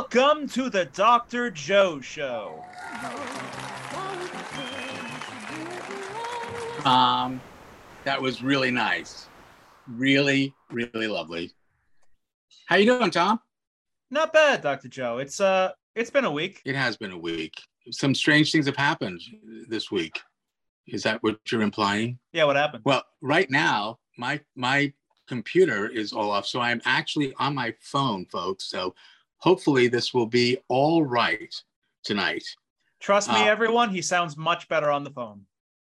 Welcome to the Dr. Joe Show. Um, that was really nice. Really, really lovely. How you doing, Tom? Not bad, Dr. Joe. It's uh it's been a week. It has been a week. Some strange things have happened this week. Is that what you're implying? Yeah, what happened? Well, right now, my my computer is all off, so I'm actually on my phone, folks. So hopefully this will be all right tonight. Trust me, Uh, everyone, he sounds much better on the phone.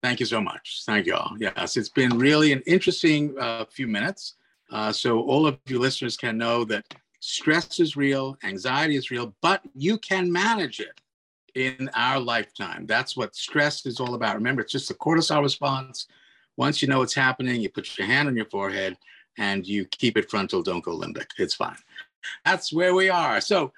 Thank you so much. Thank you all. Yes, it's been really an interesting uh, few minutes. Uh, so all of you listeners can know that stress is real, anxiety is real, but you can manage it in our lifetime. That's what stress is all about. Remember, it's just a cortisol response. Once you know what's happening, you put your hand on your forehead and you keep it frontal, don't go limbic. It's fine. That's where we are. So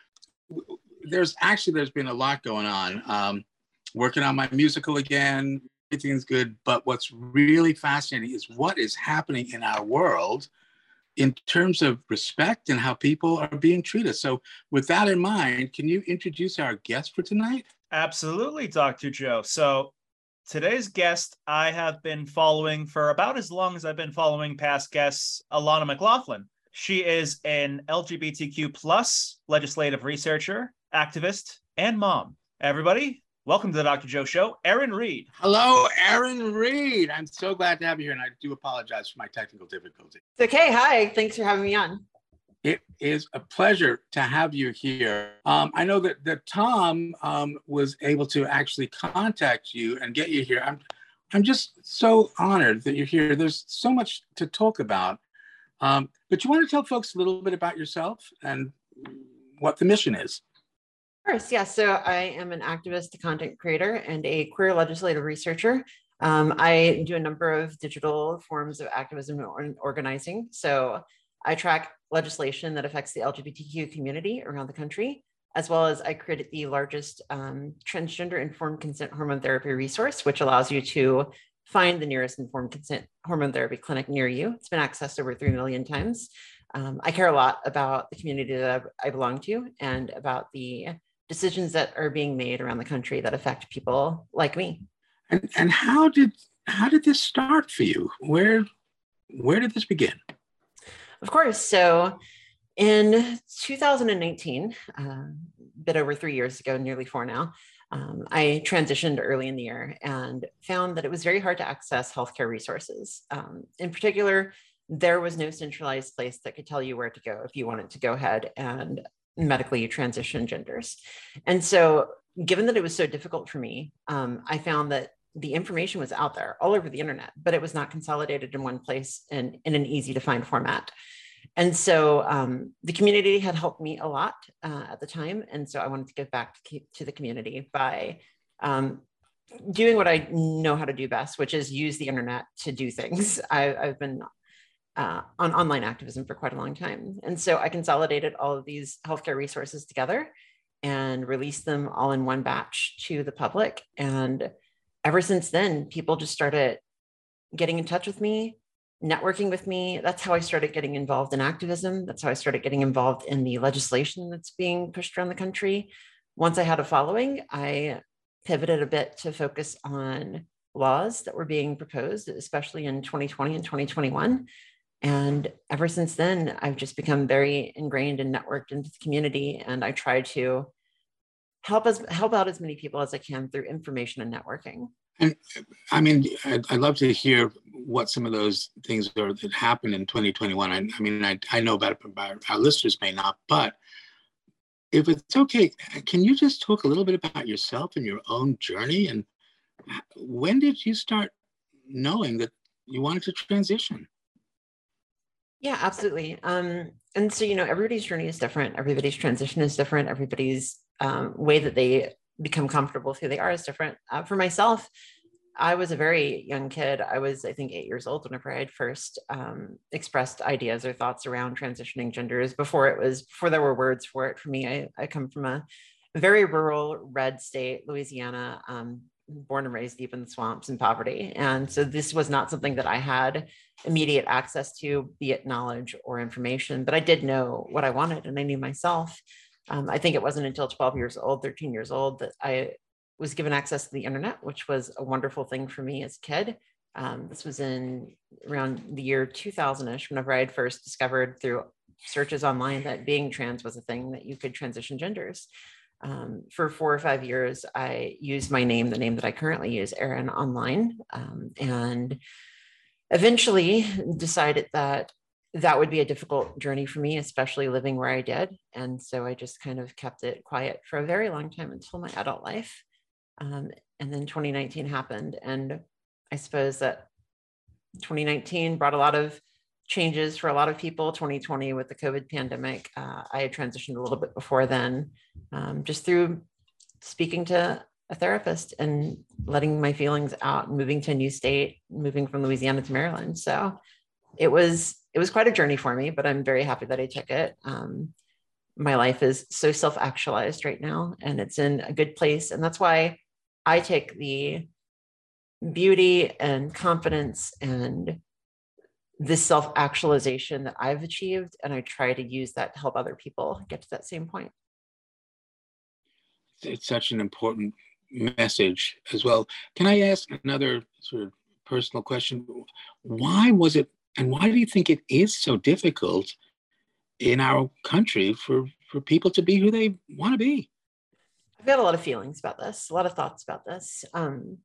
there's actually there's been a lot going on. Um, working on my musical again, everything's good. But what's really fascinating is what is happening in our world in terms of respect and how people are being treated. So, with that in mind, can you introduce our guest for tonight? Absolutely, Dr. Joe. So today's guest I have been following for about as long as I've been following past guests, Alana McLaughlin. She is an LGBTQ plus legislative researcher, activist, and mom. Everybody, welcome to the Dr. Joe Show. Erin Reed. Hello, Erin Reed. I'm so glad to have you here, and I do apologize for my technical difficulty. It's okay. Hi. Thanks for having me on. It is a pleasure to have you here. Um, I know that, that Tom um, was able to actually contact you and get you here. I'm, I'm just so honored that you're here. There's so much to talk about. Um, but you want to tell folks a little bit about yourself and what the mission is? Of course. Yeah. So I am an activist, a content creator, and a queer legislative researcher. Um, I do a number of digital forms of activism and organizing. So I track legislation that affects the LGBTQ community around the country, as well as I created the largest um, transgender informed consent hormone therapy resource, which allows you to find the nearest informed consent hormone therapy clinic near you. It's been accessed over 3 million times. Um, I care a lot about the community that I belong to and about the decisions that are being made around the country that affect people like me. And, and how did how did this start for you? Where where did this begin? Of course. So in 2019, uh, a bit over three years ago, nearly four now, um, I transitioned early in the year and found that it was very hard to access healthcare resources. Um, in particular, there was no centralized place that could tell you where to go if you wanted to go ahead and medically transition genders. And so, given that it was so difficult for me, um, I found that the information was out there all over the internet, but it was not consolidated in one place and in an easy to find format. And so um, the community had helped me a lot uh, at the time. And so I wanted to give back to, the community by um, doing what I know how to do best, which is use the internet to do things. I, I've been uh, on online activism for quite a long time. And so I consolidated all of these healthcare resources together and released them all in one batch to the public. And ever since then, people just started getting in touch with me, networking with me. That's how I started getting involved in activism. That's how I started getting involved in the legislation that's being pushed around the country. Once I had a following, I pivoted a bit to focus on laws that were being proposed, especially in 2020 and 2021. And ever since then, I've just become very ingrained and networked into the community. And I try to help us help out as many people as I can through information and networking. And I mean, I'd, I'd love to hear what some of those things are that happened in 2021. I, I mean, I, I know about it, but our listeners may not. But if it's okay, can you just talk a little bit about yourself and your own journey? And when did you start knowing that you wanted to transition? Yeah, absolutely. Um, and so, you know, everybody's journey is different. Everybody's transition is different. Everybody's um, way that they become comfortable with who they are is different. Uh, for myself, I was a very young kid. I was, I think, eight years old whenever I had first um, expressed ideas or thoughts around transitioning genders. Before it was, before there were words for it. For me, I, I come from a very rural red state, Louisiana, um, born and raised deep in the swamps and poverty. And so this was not something that I had immediate access to, be it knowledge or information, but I did know what I wanted and I knew myself. Um, I think it wasn't until 12 years old, 13 years old, that I was given access to the internet, which was a wonderful thing for me as a kid. Um, this was in around the year 2000 ish, whenever I had first discovered through searches online that being trans was a thing that you could transition genders. Um, for four or five years, I used my name, the name that I currently use, Erin, online, um, and eventually decided that that would be a difficult journey for me, especially living where I did. And so I just kind of kept it quiet for a very long time until my adult life. Um, and then 2019 happened. And I suppose that 2019 brought a lot of changes for a lot of people 2020 with the covid pandemic uh, i had transitioned a little bit before then um, just through speaking to a therapist and letting my feelings out moving to a new state moving from louisiana to maryland so it was it was quite a journey for me but i'm very happy that i took it um, my life is so self-actualized right now and it's in a good place and that's why i take the beauty and confidence and this self actualization that I've achieved. And I try to use that to help other people get to that same point. It's such an important message as well. Can I ask another sort of personal question? Why was it, and why do you think it is so difficult in our country for, for people to be who they want to be? I've got a lot of feelings about this, a lot of thoughts about this. Um,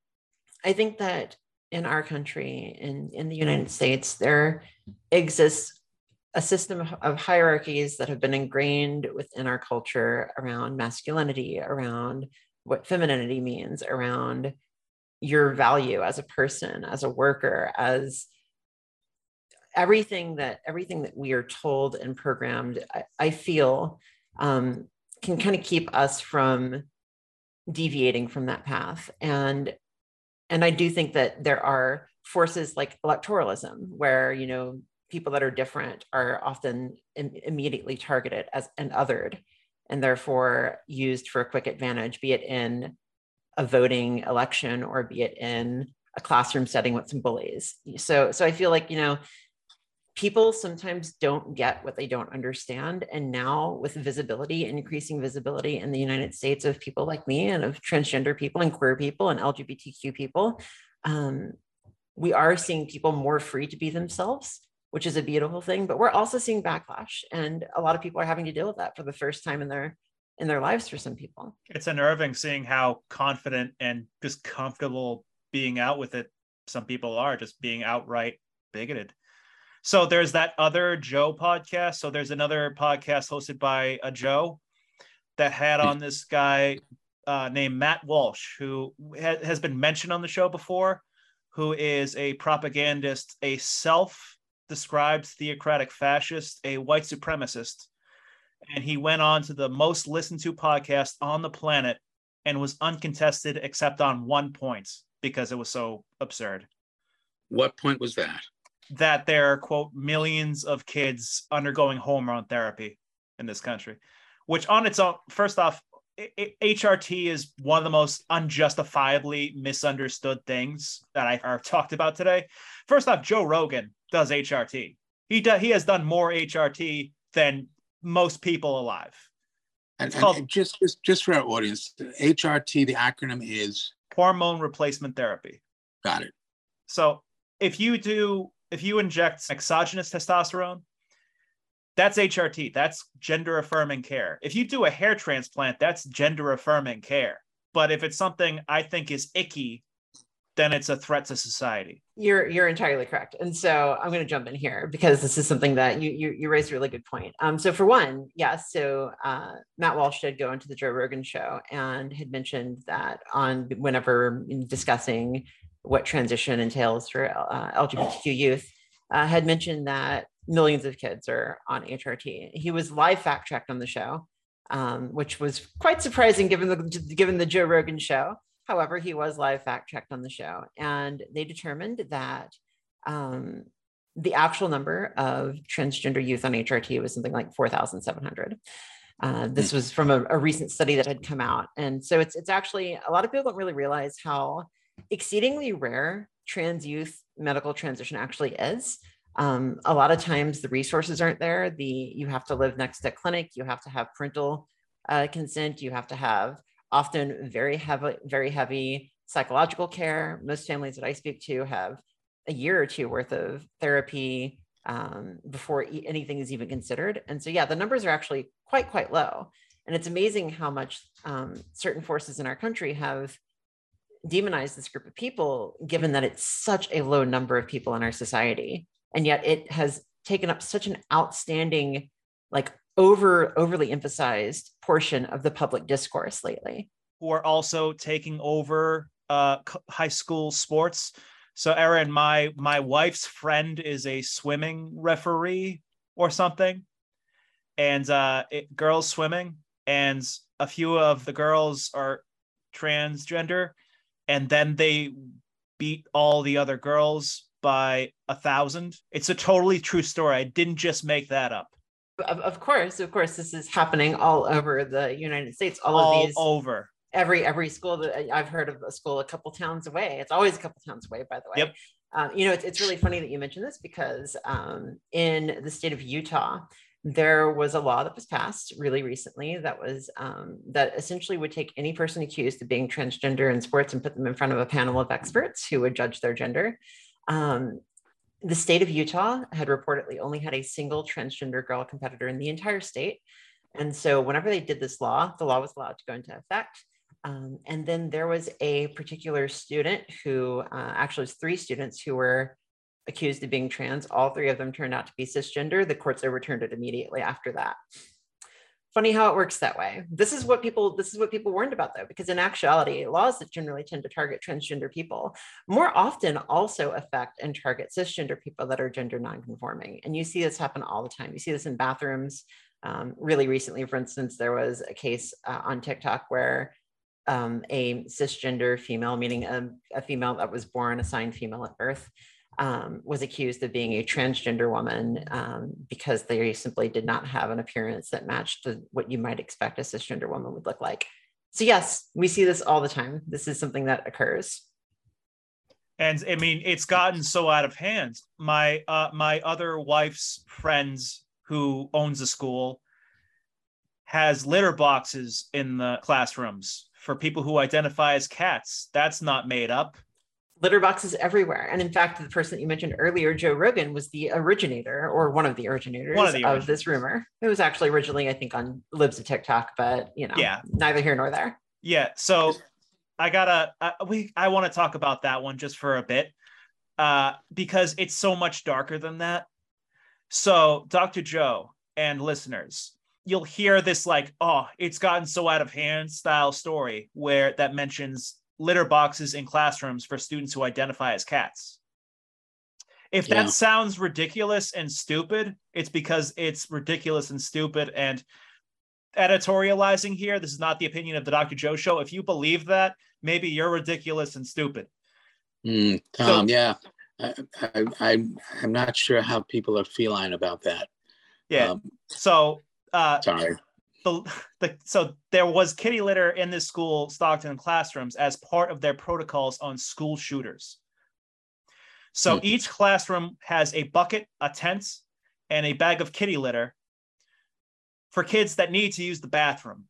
I think that in our country, in, in the United States, there exists a system of hierarchies that have been ingrained within our culture around masculinity, around what femininity means, around your value as a person, as a worker, as everything that everything that we are told and programmed. I, I feel um, can kind of keep us from deviating from that path. And and I do think that there are forces like electoralism, where you know people that are different are often Im- immediately targeted as and othered, and therefore used for a quick advantage, be it in a voting election or be it in a classroom setting with some bullies. So, so I feel like you know people sometimes don't get what they don't understand. And now, with visibility, increasing visibility in the United States of people like me and of transgender people and queer people and LGBTQ people, um, we are seeing people more free to be themselves, which is a beautiful thing. But we're also seeing backlash, and a lot of people are having to deal with that for the first time in their in their lives for some people. It's unnerving seeing how confident and just comfortable being out with it some people are, just being outright bigoted. So there's that other Joe podcast. So there's another podcast hosted by a Joe that had on this guy uh, named Matt Walsh, who ha- has been mentioned on the show before, who is a propagandist, a self described theocratic fascist, a white supremacist. And he went on to the most listened to podcast on the planet and was uncontested except on one point because it was so absurd. What point was that? That there are quote millions of kids undergoing hormone therapy in this country which on its own first off HRT is one of the most unjustifiably misunderstood things that I have talked about today. First off, Joe Rogan does HRT. He does, he has done more HRT than most people alive. And, called, and just, just just for our audience, HRT, the acronym is hormone replacement therapy. Got it. So if you do if you inject exogenous testosterone, that's HRT. That's gender affirming care. If you do a hair transplant, that's gender affirming care. But if it's something I think is icky, then it's a threat to society. You're you're entirely correct. And so I'm going to jump in here because this is something that you you, you raised a really good point. Um, so for one, yes, so uh, Matt Walsh did go into the Joe Rogan show and had mentioned that on whenever discussing what transition entails for uh, LGBTQ youth, uh, had mentioned that millions of kids are on HRT. He was live fact checked on the show, um, which was quite surprising given the given the Joe Rogan show. However, he was live fact checked on the show, and they determined that um, the actual number of transgender youth on HRT was something like 4,700. Uh, this hmm. was from a, a, recent study that had come out. And so it's, it's actually, a lot of people don't really realize how exceedingly rare trans youth medical transition actually is. Um, a lot of times the resources aren't there. The you have to live next to a clinic, you have to have parental uh, consent, you have to have often very heavy, very heavy psychological care. Most families that I speak to have a year or two worth of therapy um, before anything is even considered. And so, yeah, the numbers are actually quite, quite low. And it's amazing how much um, certain forces in our country have demonized this group of people, given that it's such a low number of people in our society. And yet it has taken up such an outstanding, like over overly emphasized portion of the public discourse lately. Who are also taking over uh, high school sports so Erin, my my wife's friend is a swimming referee or something, and uh, it, girls swimming, and a few of the girls are transgender, and then they beat all the other girls by a thousand. It's a totally true story. I didn't just make that up. Of, of course, of course, this is happening all over the United States. All, all of these over every every school that I've heard of a school a couple towns away. It's always a couple towns away, by the way. Yep. Um, you know, it's, it's really funny that you mentioned this because um, in the state of Utah, there was a law that was passed really recently that was um, that essentially would take any person accused of being transgender in sports and put them in front of a panel of experts who would judge their gender. Um, the state of Utah had reportedly only had a single transgender girl competitor in the entire state. And so, whenever they did this law, the law was allowed to go into effect. Um, and then there was a particular student who uh, actually was three students who were accused of being trans. All three of them turned out to be cisgender. The courts overturned it immediately after that. Funny how it works that way. This is what people this is what people warned about though, because in actuality, laws that generally tend to target transgender people more often also affect and target cisgender people that are gender nonconforming. And you see this happen all the time. You see this in bathrooms. Um, really recently, for instance, there was a case uh, on TikTok where um, a cisgender female, meaning a, a, female that was born assigned female at birth, um, was accused of being a transgender woman um, because they simply did not have an appearance that matched the, what you might expect a cisgender woman would look like. So, yes, we see this all the time. This is something that occurs. And I mean, it's gotten so out of hand. My uh, my other wife's friends who owns a school has litter boxes in the classrooms for people who identify as cats. That's not made up. Litter boxes everywhere. And in fact, the person that you mentioned earlier, Joe Rogan, was the originator or one of the originators one of, the of this rumor. It was actually originally, I think, on Libs of TikTok, but you know, yeah, neither here nor there. Yeah. So I gotta uh, we I want to talk about that one just for a bit. Uh, because it's so much darker than that. So, Dr. Joe and listeners, you'll hear this like, oh, it's gotten so out of hand style story where that mentions litter boxes in classrooms for students who identify as cats. If that yeah. sounds ridiculous and stupid, it's because it's ridiculous and stupid. And editorializing here, this is not the opinion of the Dr. Joe show. If you believe that, maybe you're ridiculous and stupid. Mm, Tom, so, yeah. I, I, I'm not sure how people are feline about that. Yeah. Um, so uh, Sorry. The, the, so there was kitty litter in this school, Stockton classrooms, as part of their protocols on school shooters. So hmm. each classroom has a bucket, a tent, and a bag of kitty litter for kids that need to use the bathroom.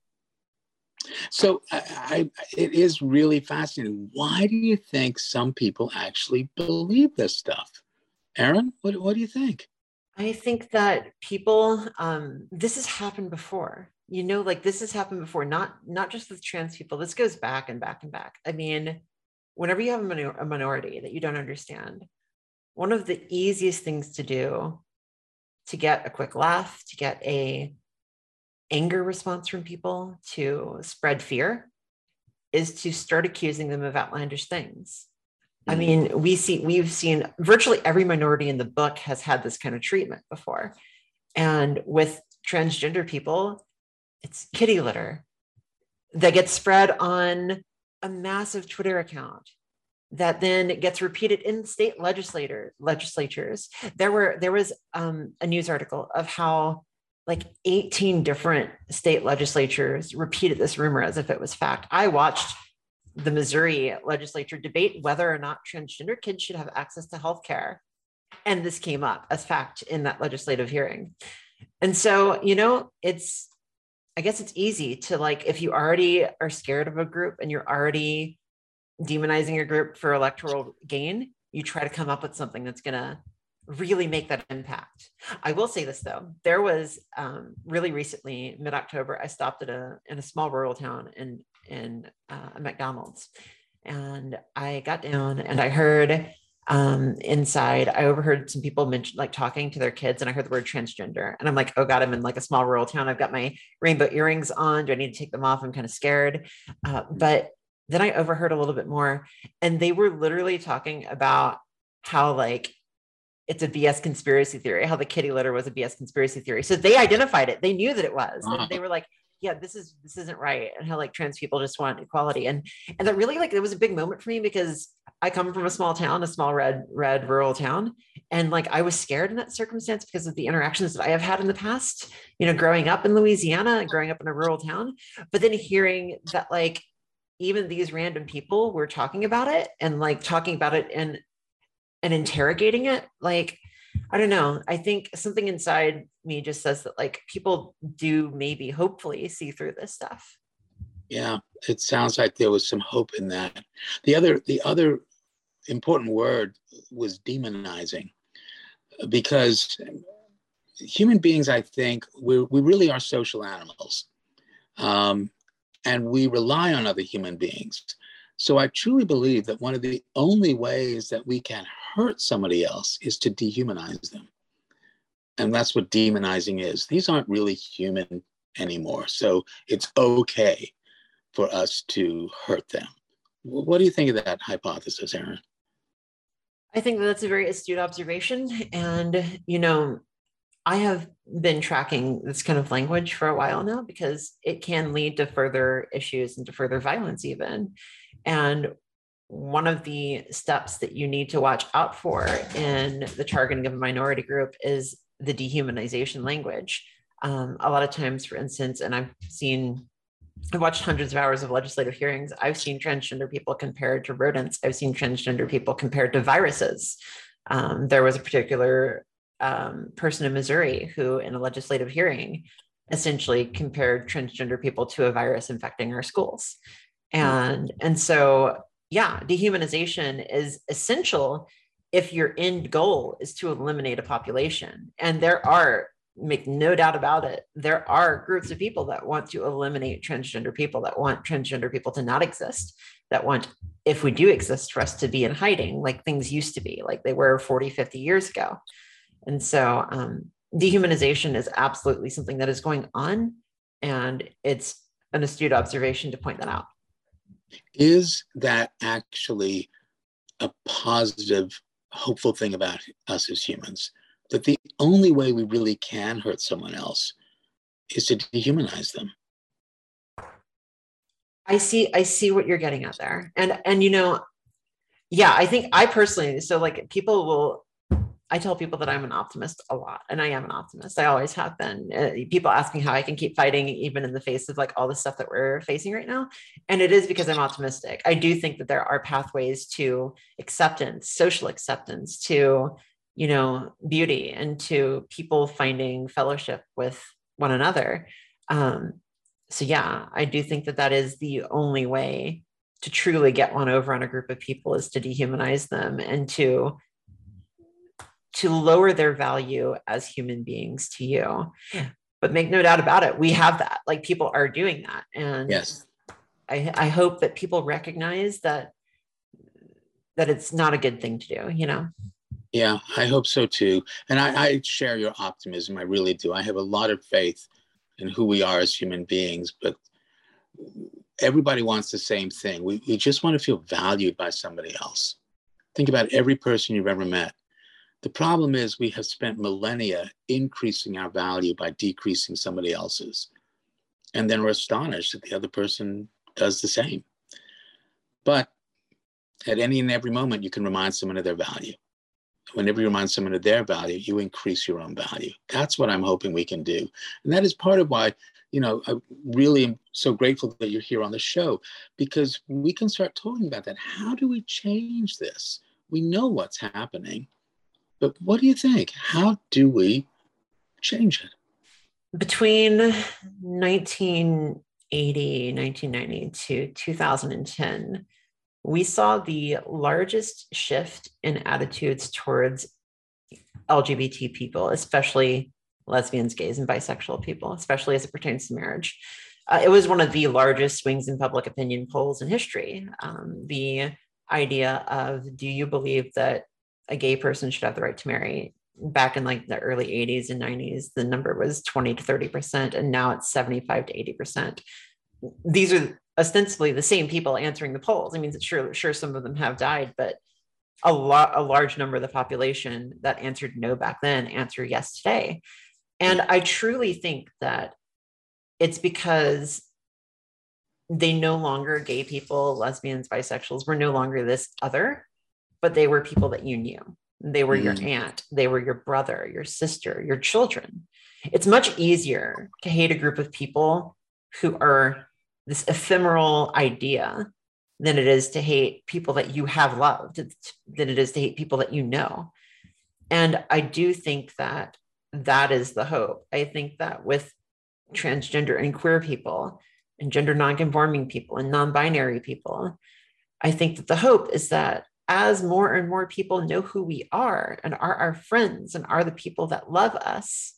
So I, I, it is really fascinating. Why do you think some people actually believe this stuff? Erin, what, what do you think? I think that people, um, this has happened before. You know, like this has happened before. Not not just with trans people. This goes back and back and back. I mean, whenever you have a, minor- a minority that you don't understand, one of the easiest things to do to get a quick laugh, to get a anger response from people, to spread fear, is to start accusing them of outlandish things. I mm. mean, we see we've seen virtually every minority in the book has had this kind of treatment before. And with transgender people, it's kitty litter that gets spread on a massive Twitter account that then gets repeated in state legislator legislatures. There were there was um, a news article of how like 18 different state legislatures repeated this rumor as if it was fact. I watched the Missouri legislature debate whether or not transgender kids should have access to health care. And this came up as fact in that legislative hearing. And so, you know, it's, I guess it's easy to like, if you already are scared of a group and you're already demonizing your group for electoral gain, you try to come up with something that's going to really make that impact. I will say this though, there was um, really recently, mid October, I stopped at a in a small rural town in in uh, a McDonald's, and I got down and I heard um, inside, I overheard some people mention like talking to their kids, and I heard the word transgender, and I'm like, oh god, I'm in like a small rural town. I've got my rainbow earrings on. Do I need to take them off? I'm kind of scared, uh, but then I overheard a little bit more, and they were literally talking about how like it's a BS conspiracy theory, how the kitty litter was a BS conspiracy theory. So they identified it. They knew that it was. They were like, yeah, this is this isn't right. And how like trans people just want equality. And and that really like it was a big moment for me because I come from a small town, a small red, red rural town. And like I was scared in that circumstance because of the interactions that I have had in the past, you know, growing up in Louisiana, and growing up in a rural town. But then hearing that like even these random people were talking about it and like talking about it and and interrogating it like i don't know i think something inside me just says that like people do maybe hopefully see through this stuff. Yeah it sounds like there was some hope in that. The other the other important word was demonizing because human beings i think we we really are social animals um, and we rely on other human beings. So I truly believe that one of the only ways that we can hurt somebody else is to dehumanize them. And that's what demonizing is. These aren't really human anymore. So it's okay for us to hurt them. What do you think of that hypothesis, Erin? I think that's a very astute observation. And, you know, I have been tracking this kind of language for a while now because it can lead to further issues and to further violence, even. And one of the steps that you need to watch out for in the targeting of a minority group is the dehumanization language. Um, a lot of times, for instance, and I've seen, I've watched hundreds of hours of legislative hearings. I've seen transgender people compared to rodents. I've seen transgender people compared to viruses. Um, there was a particular um, person in Missouri who, in a legislative hearing, essentially compared transgender people to a virus infecting our schools. Hmm. And, and so, yeah, dehumanization is essential if your end goal is to eliminate a population. And there are, make no doubt about it, there are groups of people that want to eliminate transgender people, that want transgender people to not exist, that want, if we do exist, for us to be in hiding like things used to be, like they were 40, 50 years ago. And so um, dehumanization is absolutely something that is going on. And it's an astute observation to point that out. Is that actually a positive, hopeful thing about us as humans? That the only way we really can hurt someone else is to dehumanize them. I see, I see what you're getting at there. And and you know, yeah, I think I personally, so like people will I tell people that I'm an optimist a lot, and I am an optimist. I always have been. Uh, people ask me how I can keep fighting, even in the face of like all the stuff that we're facing right now. And it is because I'm optimistic. I do think that there are pathways to acceptance, social acceptance, to you know beauty, and to people finding fellowship with one another. Um, so yeah, I do think that that is the only way to truly get one over on a group of people is to dehumanize them and to to lower their value as human beings to you. But make no doubt about it, we have that. Like people are doing that. And yes, I, I hope that people recognize that that it's not a good thing to do, you know? Yeah, I hope so too. And I, I share your optimism. I really do. I have a lot of faith in who we are as human beings, but everybody wants the same thing. We, we just want to feel valued by somebody else. Think about every person you've ever met. The problem is we have spent millennia increasing our value by decreasing somebody else's. And then we're astonished that the other person does the same. But at any and every moment, you can remind someone of their value. Whenever you remind someone of their value, you increase your own value. That's what I'm hoping we can do. And that is part of why, you know, I really am so grateful that you're here on the show because we can start talking about that. How do we change this? We know what's happening, but what do you think? How do we change it? Between 1980, 1990 to 2010, we saw the largest shift in attitudes towards LGBT people, especially lesbians, gays, and bisexual people, especially as it pertains to marriage. Uh, it was one of the largest swings in public opinion polls in history. Um, the idea of do you believe that a gay person should have the right to marry? Back in like the early 80s and 90s, the number was 20 to 30%, and now it's 75 to 80%. These are ostensibly the same people answering the polls. I mean, sure, sure, some of them have died, but a lot, a large number of the population that answered no back then answer yes today. And I truly think that it's because they no longer gay people, lesbians, bisexuals were no longer this other, but they were people that you knew. They were mm. your aunt, they were your brother, your sister, your children. It's much easier to hate a group of people who are this ephemeral idea than it is to hate people that you have loved, than it is to hate people that you know. And I do think that that is the hope. I think that with transgender and queer people and gender nonconforming people and non-binary people, I think that the hope is that as more and more people know who we are and are our friends and are the people that love us,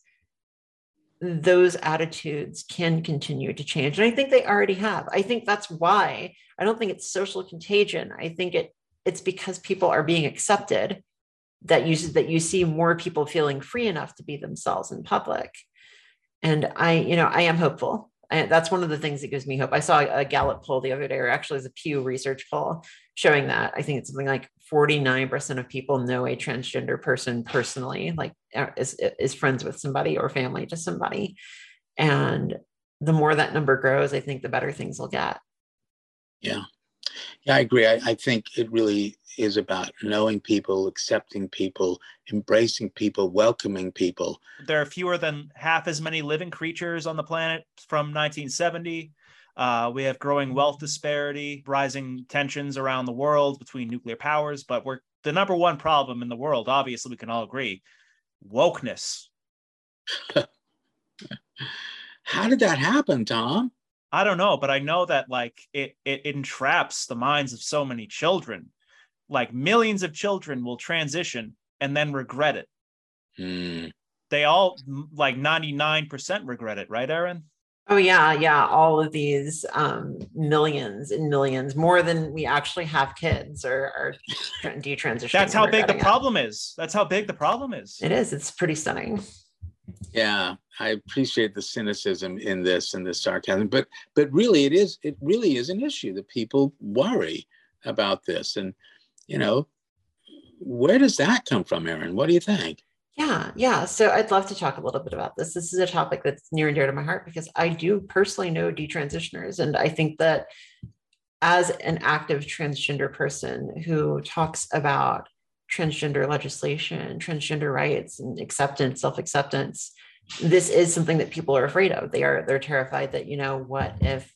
those attitudes can continue to change. And I think they already have. I think that's why I don't think it's social contagion. I think it it's because people are being accepted that you that you see more people feeling free enough to be themselves in public. And I, you know, I am hopeful. And that's one of the things that gives me hope. I saw a Gallup poll the other day, or actually it's a Pew Research poll showing that I think it's something like 49% of people know a transgender person personally, like uh, is, is friends with somebody or family to somebody. And the more that number grows, I think the better things will get. Yeah. Yeah, I agree. I, I think it really is about knowing people, accepting people, embracing people, welcoming people. There are fewer than half as many living creatures on the planet from 1970 uh, we have growing wealth disparity, rising tensions around the world between nuclear powers, but we're the number one problem in the world. Obviously, we can all agree wokeness. How did that happen, Tom? I don't know, but I know that like it, it entraps the minds of so many children. Like millions of children will transition and then regret it. Mm. They all like 99% regret it, right, Erin? Oh yeah, yeah. All of these um, millions and millions, more than we actually have kids or are detransitioning. That's how big the problem is. That's how big the problem is. It is. It's pretty stunning. Yeah, I appreciate the cynicism in this and the sarcasm, but but really, it is it really is an issue that people worry about this, and you know, where does that come from, Erin? What do you think? Yeah, yeah. So I'd love to talk a little bit about this. This is a topic that's near and dear to my heart because I do personally know detransitioners. And I think that as an active transgender person who talks about transgender legislation, transgender rights, and acceptance, self-acceptance, this is something that people are afraid of. They are they're terrified that, you know, what if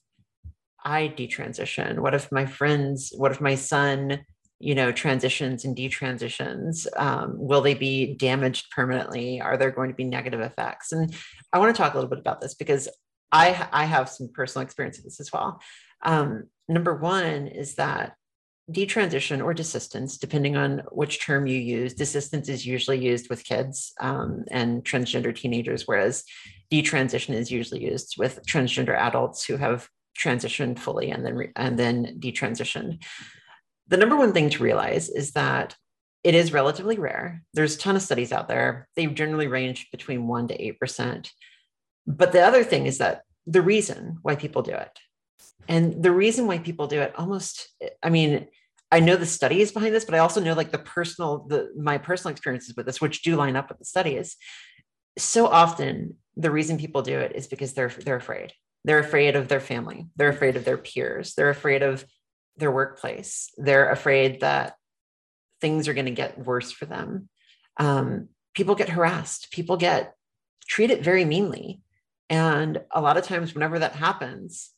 I detransition? What if my friends, what if my son you know transitions and detransitions um, will they be damaged permanently are there going to be negative effects and i want to talk a little bit about this because i i have some personal experience with this as well um, number one is that detransition or desistance depending on which term you use desistance is usually used with kids um, and transgender teenagers whereas detransition is usually used with transgender adults who have transitioned fully and then and then detransitioned the number one thing to realize is that it is relatively rare. There's a ton of studies out there. They generally range between 1% to 8%. But the other thing is that the reason why people do it, and the reason why people do it almost, I mean, I know the studies behind this, but I also know like the personal, the my personal experiences with this, which do line up with the studies. So often, the reason people do it is because they're they're afraid. They're afraid of their family. They're afraid of their peers. They're afraid of their workplace. They're afraid that things are going to get worse for them. Um, people get harassed. People get treated very meanly, and a lot of times, whenever that happens,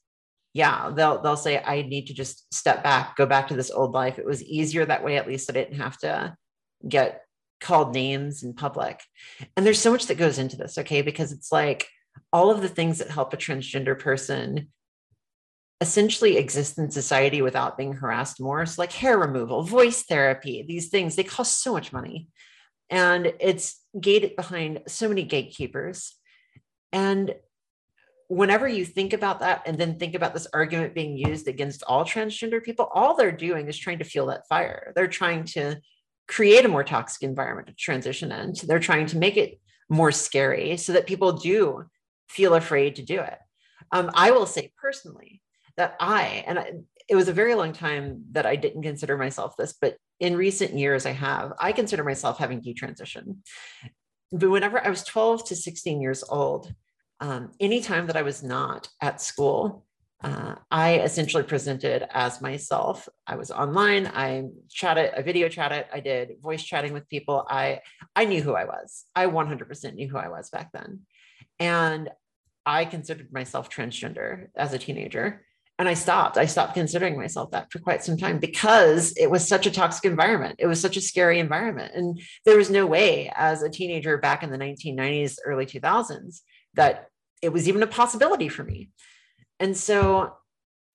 yeah, they'll they'll say, I need to just step back, go back to this old life. It was easier that way. At least I didn't have to get called names in public. And there's so much that goes into this, okay? Because it's like all of the things that help a transgender person essentially exist in society without being harassed more. So, like hair removal, voice therapy, these things, they cost so much money. And it's gated behind so many gatekeepers. And whenever you think about that and then think about this argument being used against all transgender people, all they're doing is trying to fuel that fire. They're trying to create a more toxic environment to transition into. They're trying to make it more scary so that people do feel afraid to do it. Um, I will say personally that I, and I, it was a very long time that I didn't consider myself this, but in recent years I have, I consider myself having detransition. But whenever I was 12 to 16 years old, um, anytime that I was not at school, uh, I essentially presented as myself. I was online. I chatted, I video chatted. I did voice chatting with people. I I knew who I was. I 100% knew who I was back then, and I considered myself transgender as a teenager. And I stopped. I stopped considering myself that for quite some time because it was such a toxic environment. It was such a scary environment, and there was no way as a teenager back in the 1990s, early 2000s that it was even a possibility for me. And so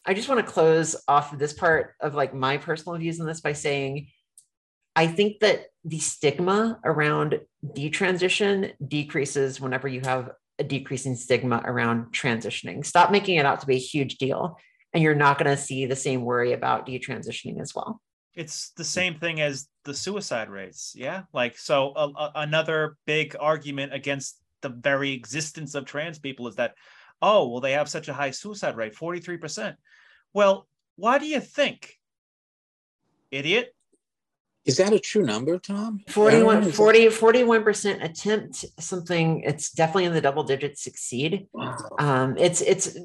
I just want to close off this part of like my personal views on this by saying I think that the stigma around detransition decreases whenever you have a decreasing stigma around transitioning. Stop making it out to be a huge deal, and you're not going to see the same worry about detransitioning as well. It's the same thing as the suicide rates. Yeah. Like, so a, a, another big argument against the very existence of trans people is that oh well they have such a high suicide rate 43% well why do you think idiot? Is that a true number tom? 41 40 41% attempt something it's definitely in the double digits succeed. Wow. um, it's it's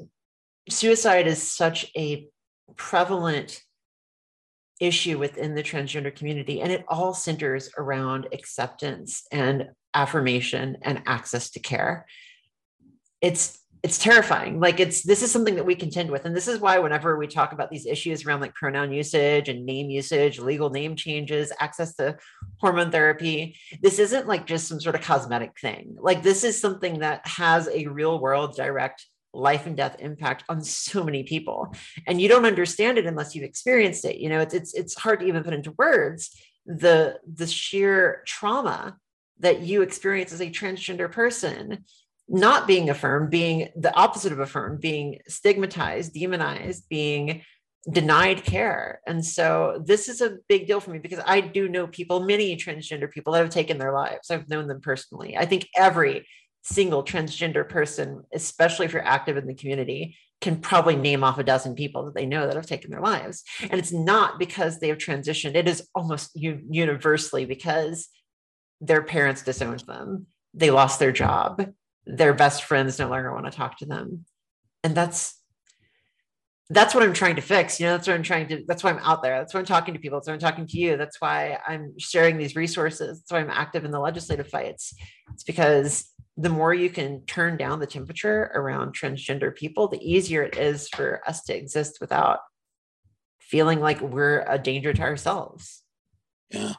suicide is such a prevalent issue within the transgender community and it all centers around acceptance and affirmation and access to care. It's it's terrifying. Like it's this is something that we contend with and this is why whenever we talk about these issues around like pronoun usage and name usage legal name changes access to hormone therapy this isn't like just some sort of cosmetic thing. Like this is something that has a real world direct life and death impact on so many people and you don't understand it unless you've experienced it you know it's it's, it's hard to even put into words the the sheer trauma that you experience as a transgender person not being affirmed, being the opposite of affirmed, being stigmatized, demonized, being denied care. And so this is a big deal for me because I do know people, many transgender people that have taken their lives. I've known them personally. I think every single transgender person, especially if you're active in the community, can probably name off a dozen people that they know that have taken their lives. And it's not because they have transitioned, it is almost universally because their parents disowned them, they lost their job, their best friends no longer want to talk to them. And that's that's what I'm trying to fix. You know, that's what I'm trying to, that's why I'm out there. That's why I'm talking to people. That's why I'm talking to you. That's why I'm sharing these resources. That's why I'm active in the legislative fights. It's because the more you can turn down the temperature around transgender people, the easier it is for us to exist without feeling like we're a danger to ourselves. Yeah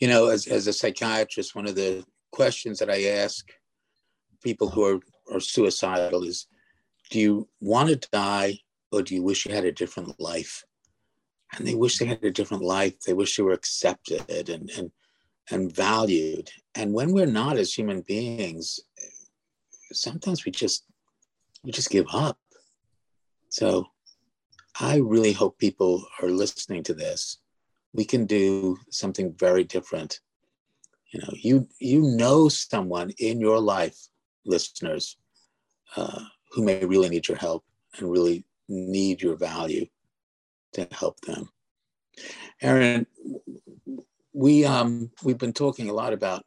you know, as, as a psychiatrist, one of the questions that I ask people who are, are suicidal is do you want to die or do you wish you had a different life? And they wish they had a different life. They wish they were accepted and, and, and valued. And when we're not as human beings, sometimes we just we just give up. So I really hope people are listening to this. We can do something very different. You know you you know someone in your life listeners uh, who may really need your help and really need your value to help them. Erin, we um we've been talking a lot about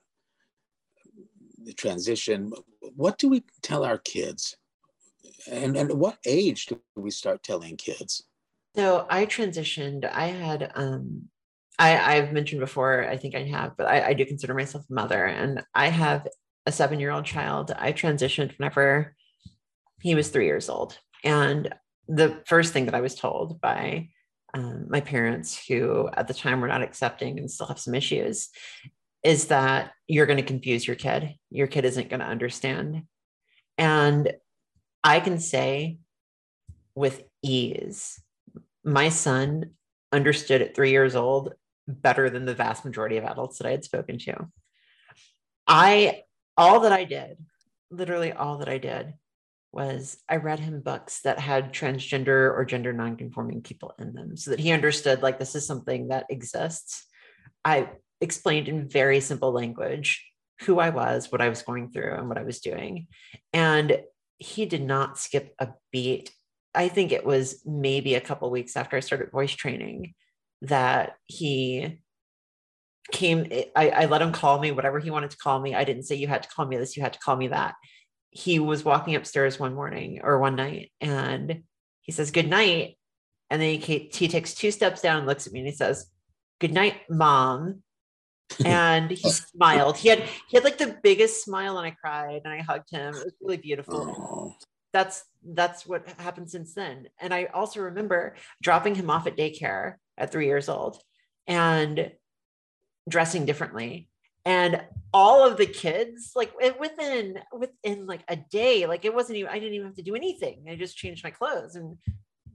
the transition. What do we tell our kids? And and what age do we start telling kids? So I transitioned. I had um I, I've mentioned before, I think I have, but I, I do consider myself a mother and I have a seven year old child. I transitioned whenever he was three years old. And the first thing that I was told by um, my parents, who at the time were not accepting and still have some issues, is that you're going to confuse your kid. Your kid isn't going to understand. And I can say with ease, my son understood at three years old better than the vast majority of adults that I had spoken to. I, all that I did, literally all that I did was I read him books that had transgender or gender nonconforming people in them so that he understood like this is something that exists. I explained in very simple language who I was, what I was going through, and what I was doing. And he did not skip a beat. I think it was maybe a couple weeks after I started voice training that he came I, I let him call me whatever he wanted to call me i didn't say you had to call me this you had to call me that he was walking upstairs one morning or one night and he says good night and then he, he takes two steps down and looks at me and he says good night mom and he oh. smiled. He had he had like the biggest smile and i cried and i hugged him. It was really beautiful. Oh. That's that's what happened since then. And i also remember dropping him off at daycare at three years old and dressing differently. And all of the kids like eh, within within like a day like it wasn't even i didn't even have to do anything. I just changed my clothes and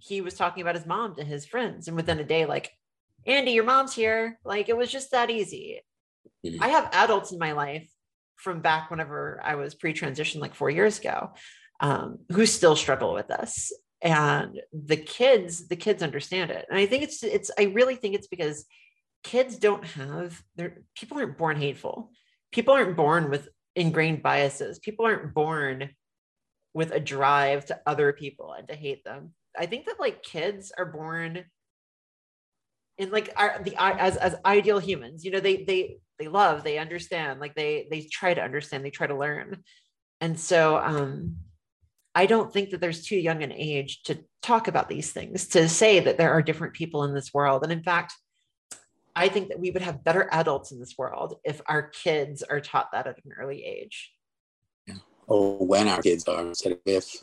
he was talking about his mom to his friends. And within a day like andy your mom's here. Like it was just that easy. Mm-hmm. i have adults in my life from back whenever i was pre-transition like four years ago um, who still struggle with this. And the kids the kids understand it. And i think it's it's i really think it's because kids don't have their people aren't born hateful. People aren't born with ingrained biases. People aren't born with a drive to other people and to hate them. I think that like kids are born in like our, the as as ideal humans you know they they they love they understand like they they try to understand they try to learn and so um I don't think that there's too young an age to talk about these things, to say that there are different people in this world. And in fact, I think that we would have better adults in this world if our kids are taught that at an early age. Yeah. Or when our kids are instead of if.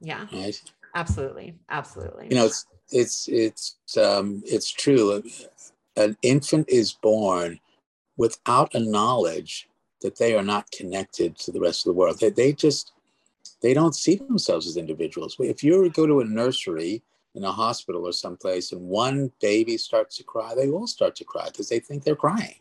Yeah. Right. Absolutely. Absolutely. You know, it's it's it's um it's true. An infant is born without a knowledge that they are not connected to the rest of the world. They, they just they don't see themselves as individuals. If you go to a nursery in a hospital or someplace and one baby starts to cry, they all start to cry because they think they're crying.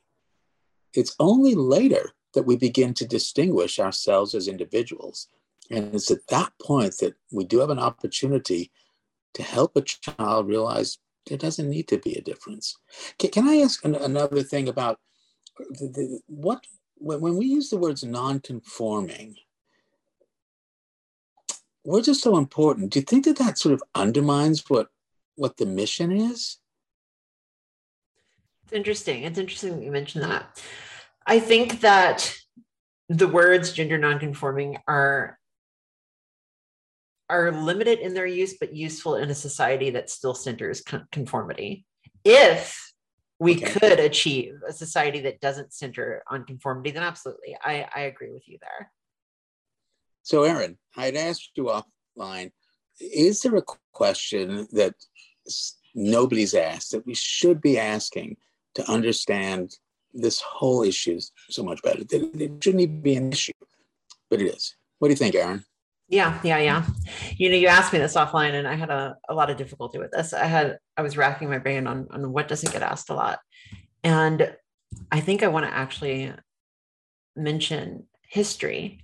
It's only later that we begin to distinguish ourselves as individuals. And it's at that point that we do have an opportunity to help a child realize there doesn't need to be a difference. Can, can I ask an, another thing about the, the, what when, when we use the words non-conforming? words are so important. Do you think that that sort of undermines what what the mission is? It's interesting. It's interesting that you mentioned that. I think that the words gender nonconforming are are limited in their use, but useful in a society that still centers conformity. If we okay. could achieve a society that doesn't center on conformity, then absolutely, I, I agree with you there. So, Erin, I'd asked you offline is there a question that nobody's asked that we should be asking to understand this whole issue so much better? It, it shouldn't even be an issue, but it is. What do you think, Erin? Yeah, yeah, yeah. You know, you asked me this offline, and I had a, a lot of difficulty with this. I had I was racking my brain on on what doesn't get asked a lot, and I think I want to actually mention history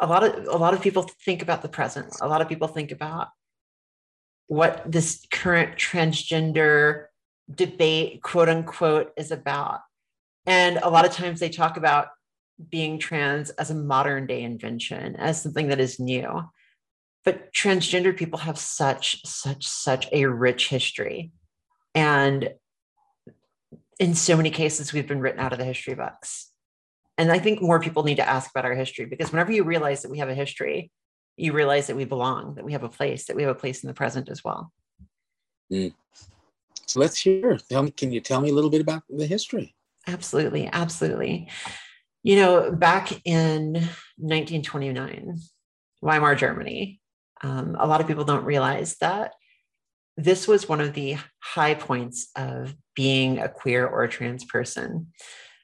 a lot of a lot of people think about the present a lot of people think about what this current transgender debate quote unquote is about and a lot of times they talk about being trans as a modern day invention as something that is new but transgender people have such such such a rich history and in so many cases, we've been written out of the history books. And I think more people need to ask about our history because whenever you realize that we have a history, you realize that we belong, that we have a place, that we have a place in the present as well. Mm. So let's hear. Tell me, can you tell me a little bit about the history? Absolutely, absolutely. You know, back in 1929, Weimar Germany, um, a lot of people don't realize that this was one of the high points of being a queer or a trans person.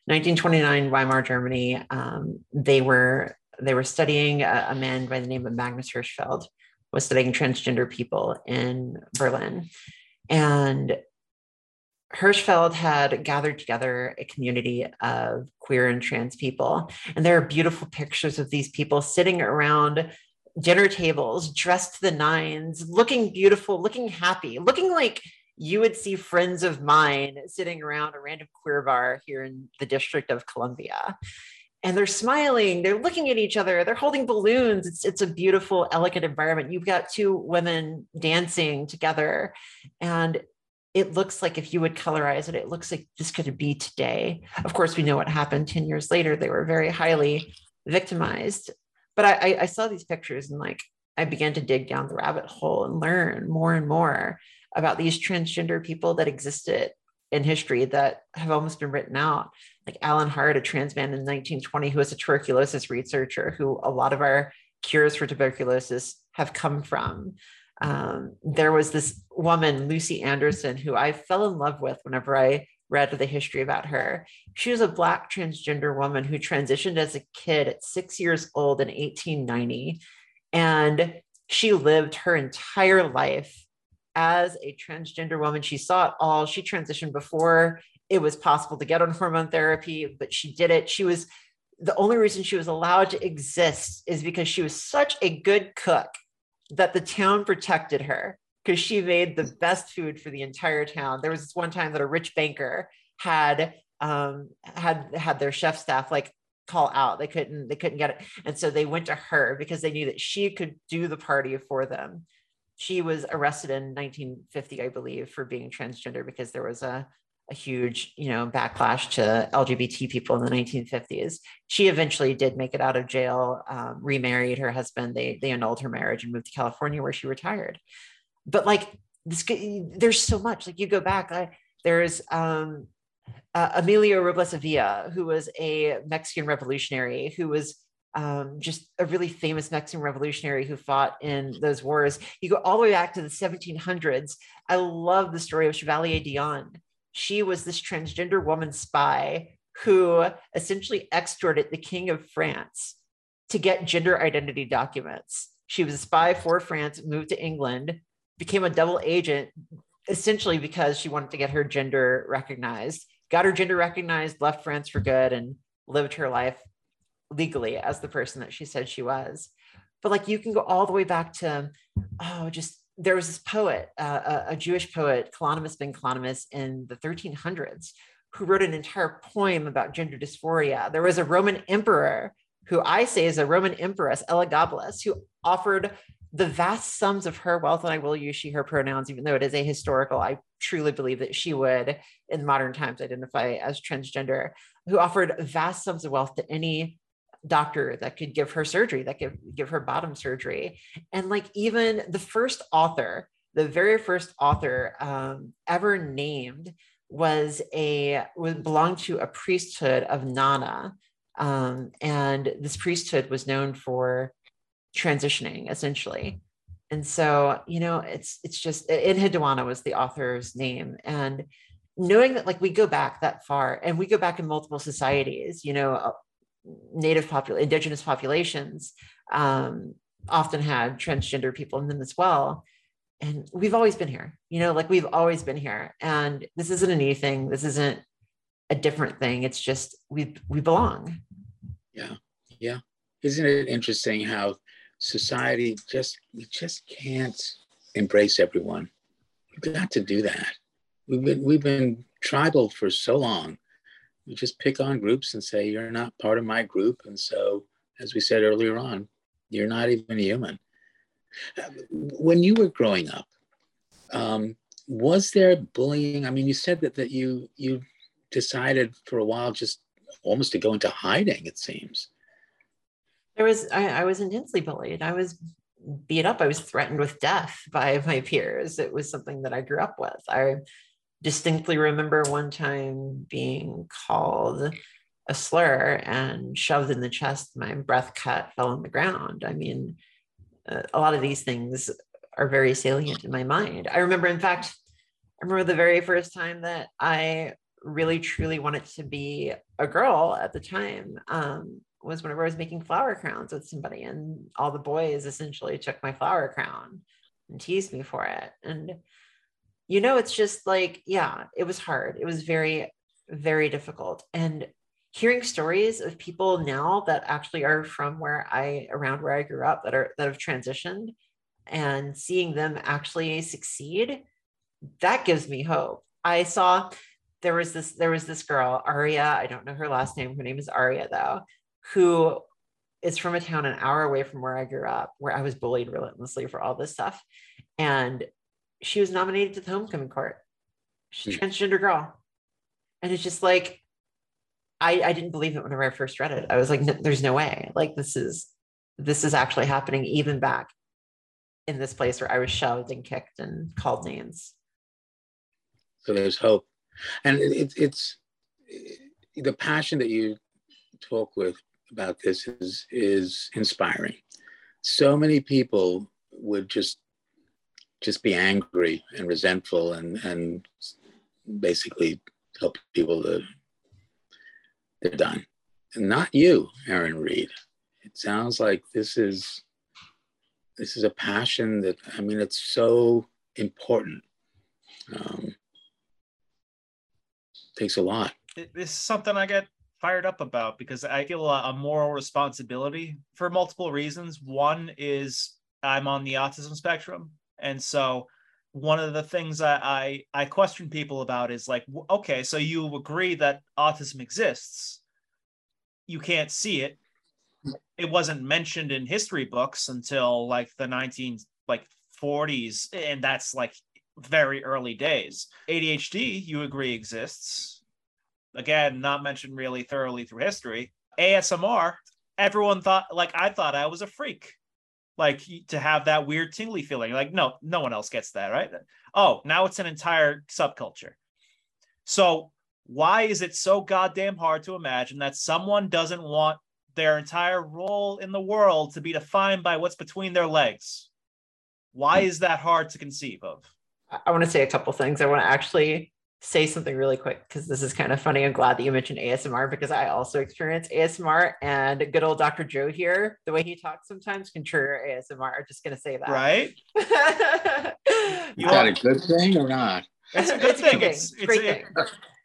1929, Weimar Germany, um, they were they were studying a, a, man by the name of Magnus Hirschfeld was studying transgender people in Berlin, and Hirschfeld had gathered together a community of queer and trans people, and there are beautiful pictures of these people sitting around dinner tables, dressed to the nines, looking beautiful, looking happy, looking like you would see friends of mine sitting around a random queer bar here in the District of Columbia. And they're smiling, they're looking at each other, they're holding balloons. It's, it's a beautiful, elegant environment. You've got two women dancing together. And it looks like if you would colorize it, it looks like this could be today. Of course, we know what happened 10 years later. They were very highly victimized but I, I saw these pictures and like I began to dig down the rabbit hole and learn more and more about these transgender people that existed in history that have almost been written out. Like Alan Hart, a trans man in 1920 who was a tuberculosis researcher, who a lot of our cures for tuberculosis have come from. Um, there was this woman, Lucy Anderson, who I fell in love with whenever I read the history about her. She was a Black transgender woman who transitioned as a kid at six years old in 1890. And she lived her entire life as a transgender woman. She saw it all. She transitioned before it was possible to get on hormone therapy, but she did it. She was the only reason she was allowed to exist is because she was such a good cook that the town protected her because she made the best food for the entire town. There was this one time that a rich banker had um, had had their chef staff like call out. They couldn't they couldn't get it, and so they went to her because they knew that she could do the party for them. She was arrested in 1950, I believe, for being transgender because there was a a huge, you know, backlash to LGBT people in the 1950s. She eventually did make it out of jail, um, remarried her husband. They they annulled her marriage and moved to California, where she retired but like this, there's so much. Like you go back, I, there's um, uh, Emilio Robles Avila, who was a Mexican revolutionary, who was um, just a really famous Mexican revolutionary who fought in those wars. You go all the way back to the 1700s. I love the story of Chevalier D'Eon. She was this transgender woman spy who essentially extorted the king of France to get gender identity documents. She was a spy for France, moved to England, became a double agent essentially because she wanted to get her gender recognized, got her gender recognized, left France for good, and lived her life legally as the person that she said she was. But like you can go all the way back to, oh, just there was this poet, uh, a, a, Jewish poet, Kalonymus ben Kalonymus, in the 1300s, who wrote an entire poem about gender dysphoria. There was a Roman emperor who I say is a Roman empress, Elagabalus, who offered the vast sums of her wealth, and I will use she, her pronouns, even though it is a historical, I truly believe that she would, in modern times, identify as transgender, who offered vast sums of wealth to any doctor that could give her surgery, that could give her bottom surgery. And like even the first author, the very first author um, ever named was a was belonged to a priesthood of Nana. Um, and this priesthood was known for transitioning essentially and so you know it's it's just Enheduanna was the author's name and knowing that like we go back that far and we go back in multiple societies you know native popul indigenous populations um, often had transgender people in them as well. And we've always been here you know like we've always been here. And this isn't a new thing. This isn't a different thing. It's just we we belong. Yeah. Yeah. Isn't it interesting how society just we just can't embrace everyone. We've got to do that. We've been we've been tribal for so long. We just pick on groups and say you're not part of my group, and so as we said earlier on, you're not even human. When you were growing up, um, was there bullying? I mean, you said that that you you decided for a while just almost to go into hiding, it seems. There was, I, I was intensely bullied. I was beat up. I was threatened with death by my peers. It was something that I grew up with. I distinctly remember one time being called a slur and shoved in the chest. My breath cut, fell on the ground. I mean, uh, a lot of these things are very salient in my mind. I remember, in fact, I remember the very first time that I really truly wanted to be a girl at the time um, was whenever I was making flower crowns with somebody, and all the boys essentially took my flower crown and teased me for it. And you know, it's just like, yeah, it was hard. It was very, very difficult. And hearing stories of people now that actually are from where I around where I grew up that are that have transitioned and seeing them actually succeed, that gives me hope. I saw there was this there was this girl, Aria, I don't know her last name, her name is Aria though, who is from a town an hour away from where I grew up, where I was bullied relentlessly for all this stuff. And she was nominated to the homecoming court. She's mm. transgender girl. And it's just like, I, I didn't believe it whenever I first read it. I was like, there's no way. Like this is this is actually happening even back in this place where I was shoved and kicked and called names. So there's hope. And it, it, it's the passion that you talk with about this is is inspiring. So many people would just just be angry and resentful and and basically tell people that they're done. And not you, Erin Reed. It sounds like this is this is a passion that I mean it's so important. Um, takes a lot. This is something I get fired up about because I feel a, a moral responsibility for multiple reasons. One is I'm on the autism spectrum, and so one of the things I, I, I question people about is like, okay, so you agree that autism exists, you can't see it. It wasn't mentioned in history books until like the 19 like 40s, and that's like very early days. ADHD, you agree exists. Again, not mentioned really thoroughly through history. ASMR, everyone thought like I thought I was a freak like to have that weird tingly feeling like no no one else gets that right? Oh now it's an entire subculture. So why is it so goddamn hard to imagine that someone doesn't want their entire role in the world to be defined by what's between their legs? Why hmm. is that hard to conceive of? I want to say a couple things. I want to actually say something really quick because this is kind of funny. I'm glad that you mentioned ASMR because I also experience ASMR and good old Dr. Joe here, the way he talks sometimes can trigger ASMR. I'm just gonna say that. Right. you got a good thing or not? It's a good it's thing. It's, it's, it's, it,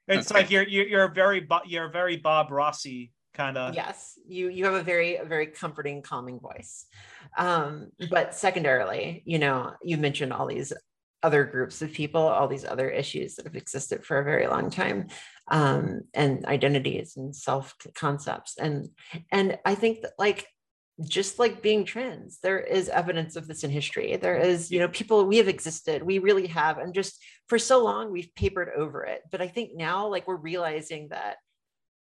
it's like you're you're very you're very Bob Rossi kind of. Yes, you you have a very a very comforting, calming voice. Um, but secondarily, you know, you mentioned all these other groups of people, all these other issues that have existed for a very long time, um, and identities and self concepts. And and I think that like just like being trans, there is evidence of this in history. There is, you know, people we have existed, we really have, and just for so long we've papered over it. But I think now, like we're realizing that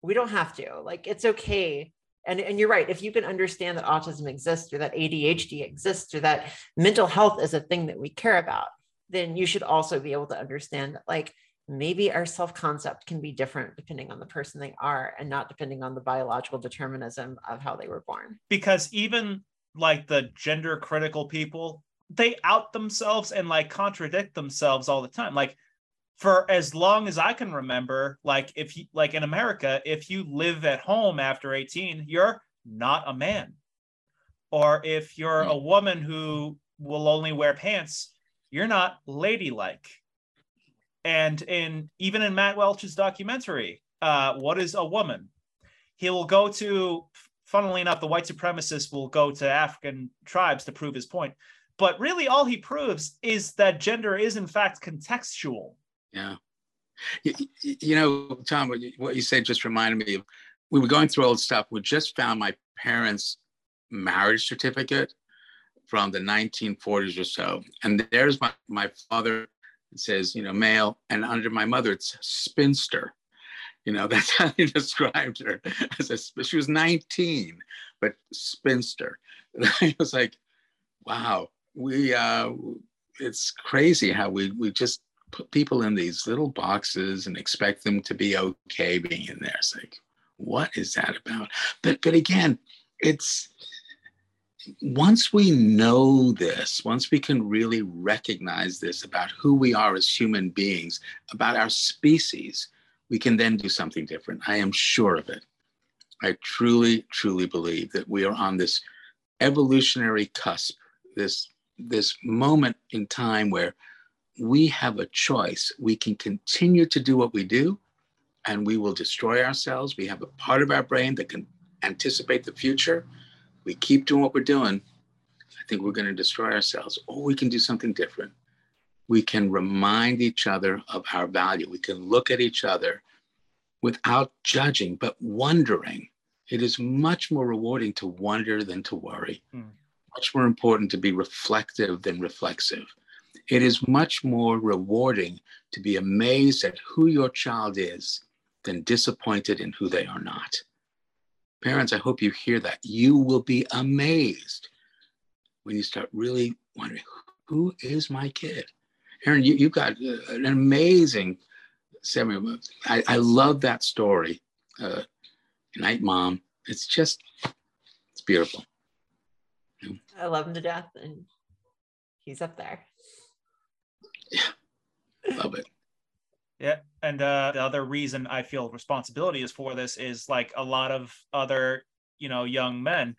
we don't have to. Like it's okay and, and you're right if you can understand that autism exists or that adhd exists or that mental health is a thing that we care about then you should also be able to understand that like maybe our self-concept can be different depending on the person they are and not depending on the biological determinism of how they were born. Because even like the gender critical people they out themselves and like contradict themselves all the time. Like for as long as i can remember like if you like in america if you live at home after 18 you're not a man. Or if you're hmm. a woman who will only wear pants you're not ladylike. And in even in Matt Walsh's documentary, uh, what is a woman? He will go to, funnily enough, the white supremacist will go to African tribes to prove his point. But really, all he proves is that gender is in fact contextual. Yeah. You, you know, Tom, what you, what you said just reminded me of we were going through old stuff. We just found my parents' marriage certificate from the 1940s or so. And there's my, my father, says, you know, male, and under my mother, it's spinster. You know, that's how he described her. As a, she was 19, but spinster. I was like, wow, we, uh, it's crazy how we, we just put people in these little boxes and expect them to be okay being in there. It's like, what is that about? But, but again, it's, once we know this, once we can really recognize this about who we are as human beings, about our species, we can then do something different. I am sure of it. I truly, truly believe that we are on this evolutionary cusp, this, this moment in time where we have a choice. We can continue to do what we do, and we will destroy ourselves. We have a part of our brain that can anticipate the future we keep doing what we're doing, I think we're going to destroy ourselves. Or we can do something different. We can remind each other of our value. We can look at each other without judging, but wondering. It is much more rewarding to wonder than to worry. Mm. Much more important to be reflective than reflexive. It is much more rewarding to be amazed at who your child is than disappointed in who they are not. Parents, I hope you hear that. You will be amazed when you start really wondering, who is my kid? Erin, you, you've got uh, an amazing seven. I, I love that story. Uh, Night Mom. It's just, it's beautiful. I love him to death, and he's up there. Yeah, love it. Yeah, and uh, the other reason I feel responsibility is for this is like a lot of other, you know, young men.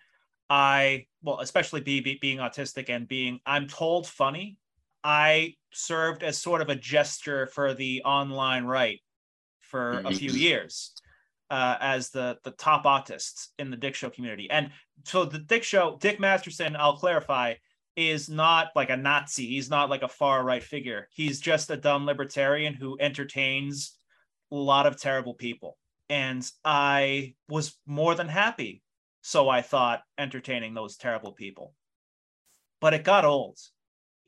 I well, especially be, be, being autistic and being I'm told funny. I served as sort of a gesture for the online right for a few mm-hmm. years uh, as the the top autist in the Dick Show community. And so the Dick Show, Dick Masterson, I'll clarify, is not like a Nazi. He's not like a far right figure. He's just a dumb libertarian who entertains a lot of terrible people. And I was more than happy, so I thought, entertaining those terrible people. But it got old.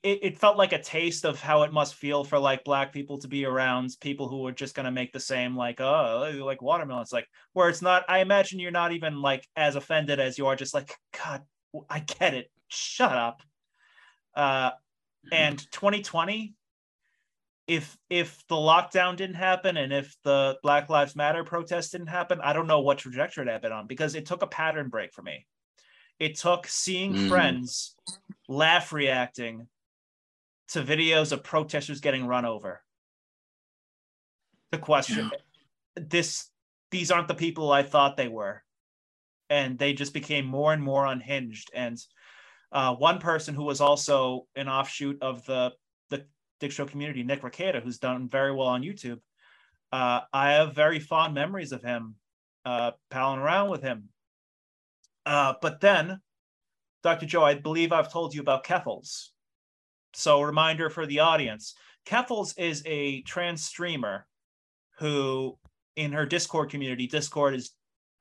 It, it felt like a taste of how it must feel for like black people to be around people who are just going to make the same like oh like watermelon it's like where it's not i imagine you're not even like as offended as you are just like god i get it shut up uh, and 2020, if if the lockdown didn't happen and if the Black Lives Matter protest didn't happen, I don't know what trajectory I'd been on because it took a pattern break for me. It took seeing mm. friends laugh reacting to videos of protesters getting run over. The question yeah. this these aren't the people I thought they were. And they just became more and more unhinged. And uh, one person who was also an offshoot of the the Dick Show community, Nick Rekieta, who's done very well on YouTube. Uh, I have very fond memories of him, uh, palling around with him. Uh, but then, Dr. Joe, I believe I've told you about Keffals. So, reminder for the audience: Keffals is a trans streamer who, in her Discord community, Discord is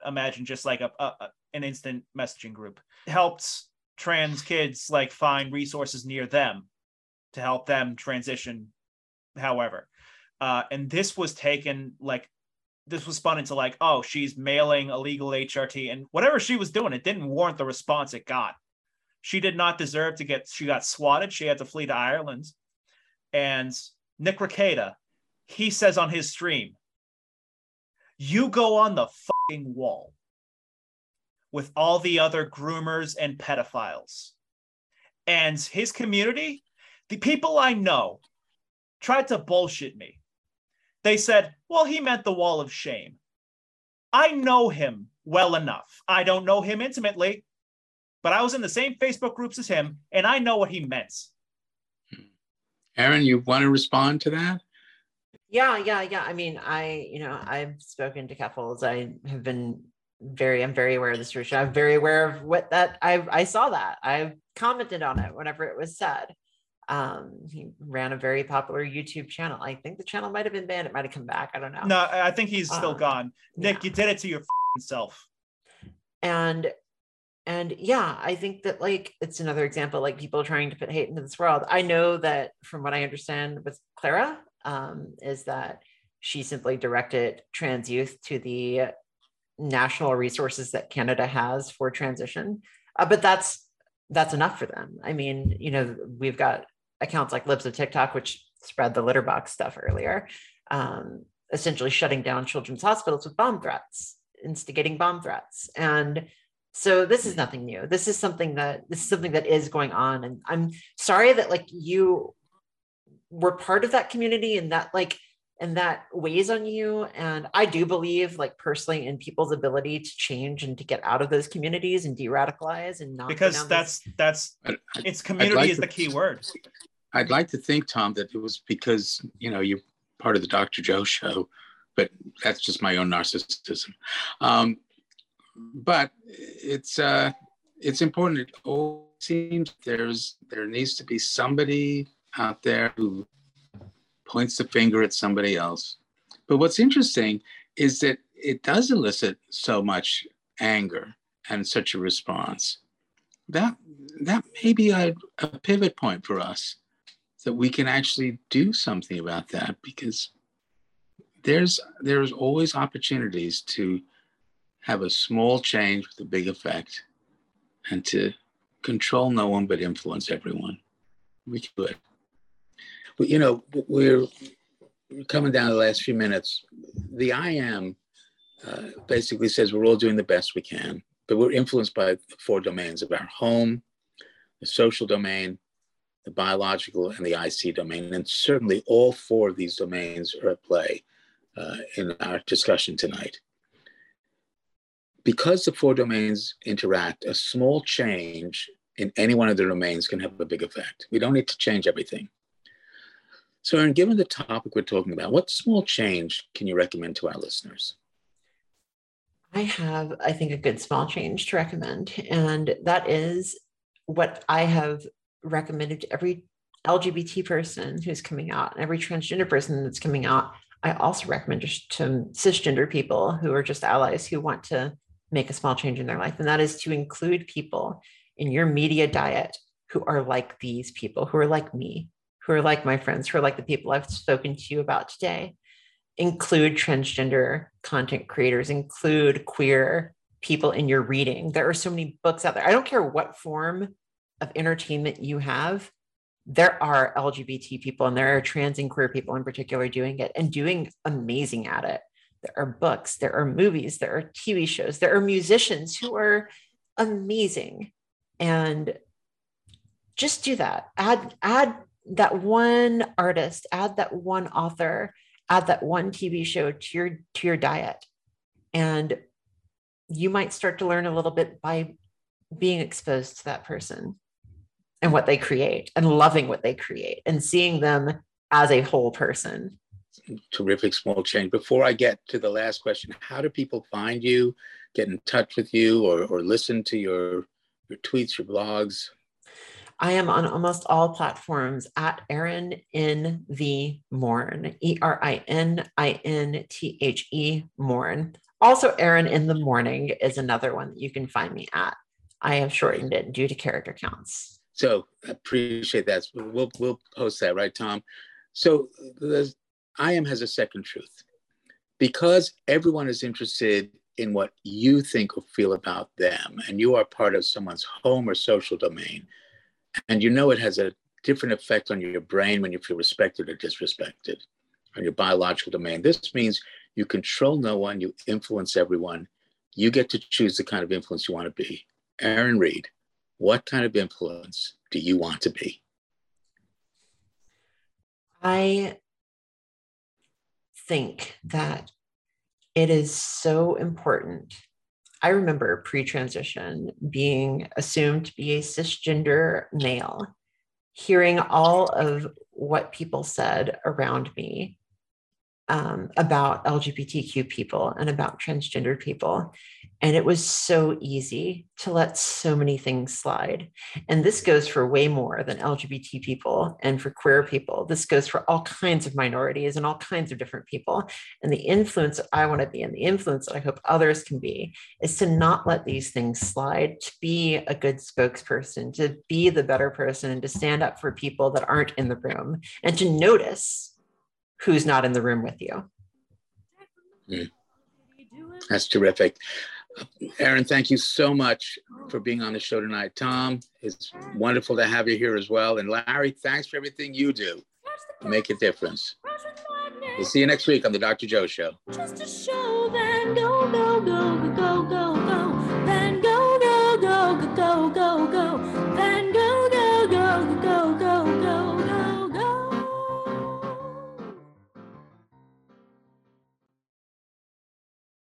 imagine just like a, a an instant messaging group, helps trans kids like find resources near them to help them transition however. Uh, and this was taken like this was spun into like oh she's mailing illegal hrt and whatever she was doing it didn't warrant the response it got. She did not deserve to get she got swatted she had to flee to ireland. And nick Rekieta, he says on his stream you go on the fucking wall with all the other groomers and pedophiles. And his community, the people I know, tried to bullshit me. They said, well, he meant the wall of shame. I know him well enough. I don't know him intimately, but I was in the same Facebook groups as him, and I know what he meant. Hmm. Erin, you want to respond to that? Yeah, yeah, yeah. I mean, I, you know, I've spoken to Keffals. I have been very i'm very aware of the situation i'm very aware of what that i i saw that. I commented on it whenever it was said. Um he ran a very popular youtube channel. I think the channel might have been banned. It might have come back. I don't know. No i think he's still um, gone. Nick yeah. you did it to your self. And and yeah i think that like it's another example like people trying to put hate into this world. I know that from what i understand with clara um is that she simply directed trans youth to the national resources that Canada has for transition. Uh, but that's that's enough for them. I mean, you know, we've got accounts like Libs of TikTok, which spread the litter box stuff earlier, um, essentially shutting down children's hospitals with bomb threats, instigating bomb threats, and so this is nothing new. This is something that this is something that is going on, and I'm sorry that like you were part of that community and that like and that weighs on you and i do believe like personally in people's ability to change and to get out of those communities and de-radicalize and not because that's this... that's it's community like is to, the key word. I'd like to think tom that it was because you know you're part of the dr joe show but that's just my own narcissism. Um, but it's uh it's important. It all seems there's there needs to be somebody out there who points the finger at somebody else. But what's interesting is that it does elicit so much anger and such a response. That that may be a, a pivot point for us that we can actually do something about that because there's there's always opportunities to have a small change with a big effect and to control no one but influence everyone. We can do it but you know, we're coming down to the last few minutes. The I am uh, basically says we're all doing the best we can, but we're influenced by the four domains of our home, the social domain, the biological, and the IC domain. And certainly all four of these domains are at play uh, in our discussion tonight. Because the four domains interact, a small change in any one of the domains can have a big effect. We don't need to change everything. So, and given the topic we're talking about, what small change can you recommend to our listeners? I have, I think, a good small change to recommend. And that is what I have recommended to every LGBT person who's coming out and every transgender person that's coming out. I also recommend just to cisgender people who are just allies who want to make a small change in their life. And that is to include people in your media diet who are like these people, who are like me, who are like my friends, who are like the people I've spoken to you about today, include transgender content creators, include queer people in your reading. There are so many books out there. I don't care what form of entertainment you have, there are LGBT people and there are trans and queer people in particular doing it and doing amazing at it. There are books, there are movies, there are TV shows, there are musicians who are amazing. And just do that. Add add that one artist, add that one author, add that one TV show to your to your diet. And you might start to learn a little bit by being exposed to that person and what they create and loving what they create and seeing them as a whole person. Terrific small change. Before I get to the last question, how do people find you, get in touch with you, or, or listen to your, your tweets, your blogs? I am on almost all platforms at Erin in the Morn, E R I N I N T H E Morn. Also, Erin in the Morning is another one that you can find me at. I have shortened it due to character counts. So I appreciate that. We'll we'll post that, right, Tom? So the I am has a second truth because everyone is interested in what you think or feel about them, and you are part of someone's home or social domain and you know it has a different effect on your brain when you feel respected or disrespected on your biological domain. This means you control no one, you influence everyone. You get to choose the kind of influence you want to be. Erin Reed, what kind of influence do you want to be? I think that it is so important I remember pre transition being assumed to be a cisgender male, hearing all of what people said around me um, about LGBTQ people and about transgender people. And it was so easy to let so many things slide. And this goes for way more than LGBT people and for queer people. This goes for all kinds of minorities and all kinds of different people. And the influence that I want to be and the influence that I hope others can be is to not let these things slide, to be a good spokesperson, to be the better person, and to stand up for people that aren't in the room and to notice who's not in the room with you Mm. That's terrific. Erin, thank you so much for being on the show tonight. Tom, it's wonderful to have you here as well. And Larry, thanks for everything you do make a difference. We'll see you next week on the Dr. Joe Show.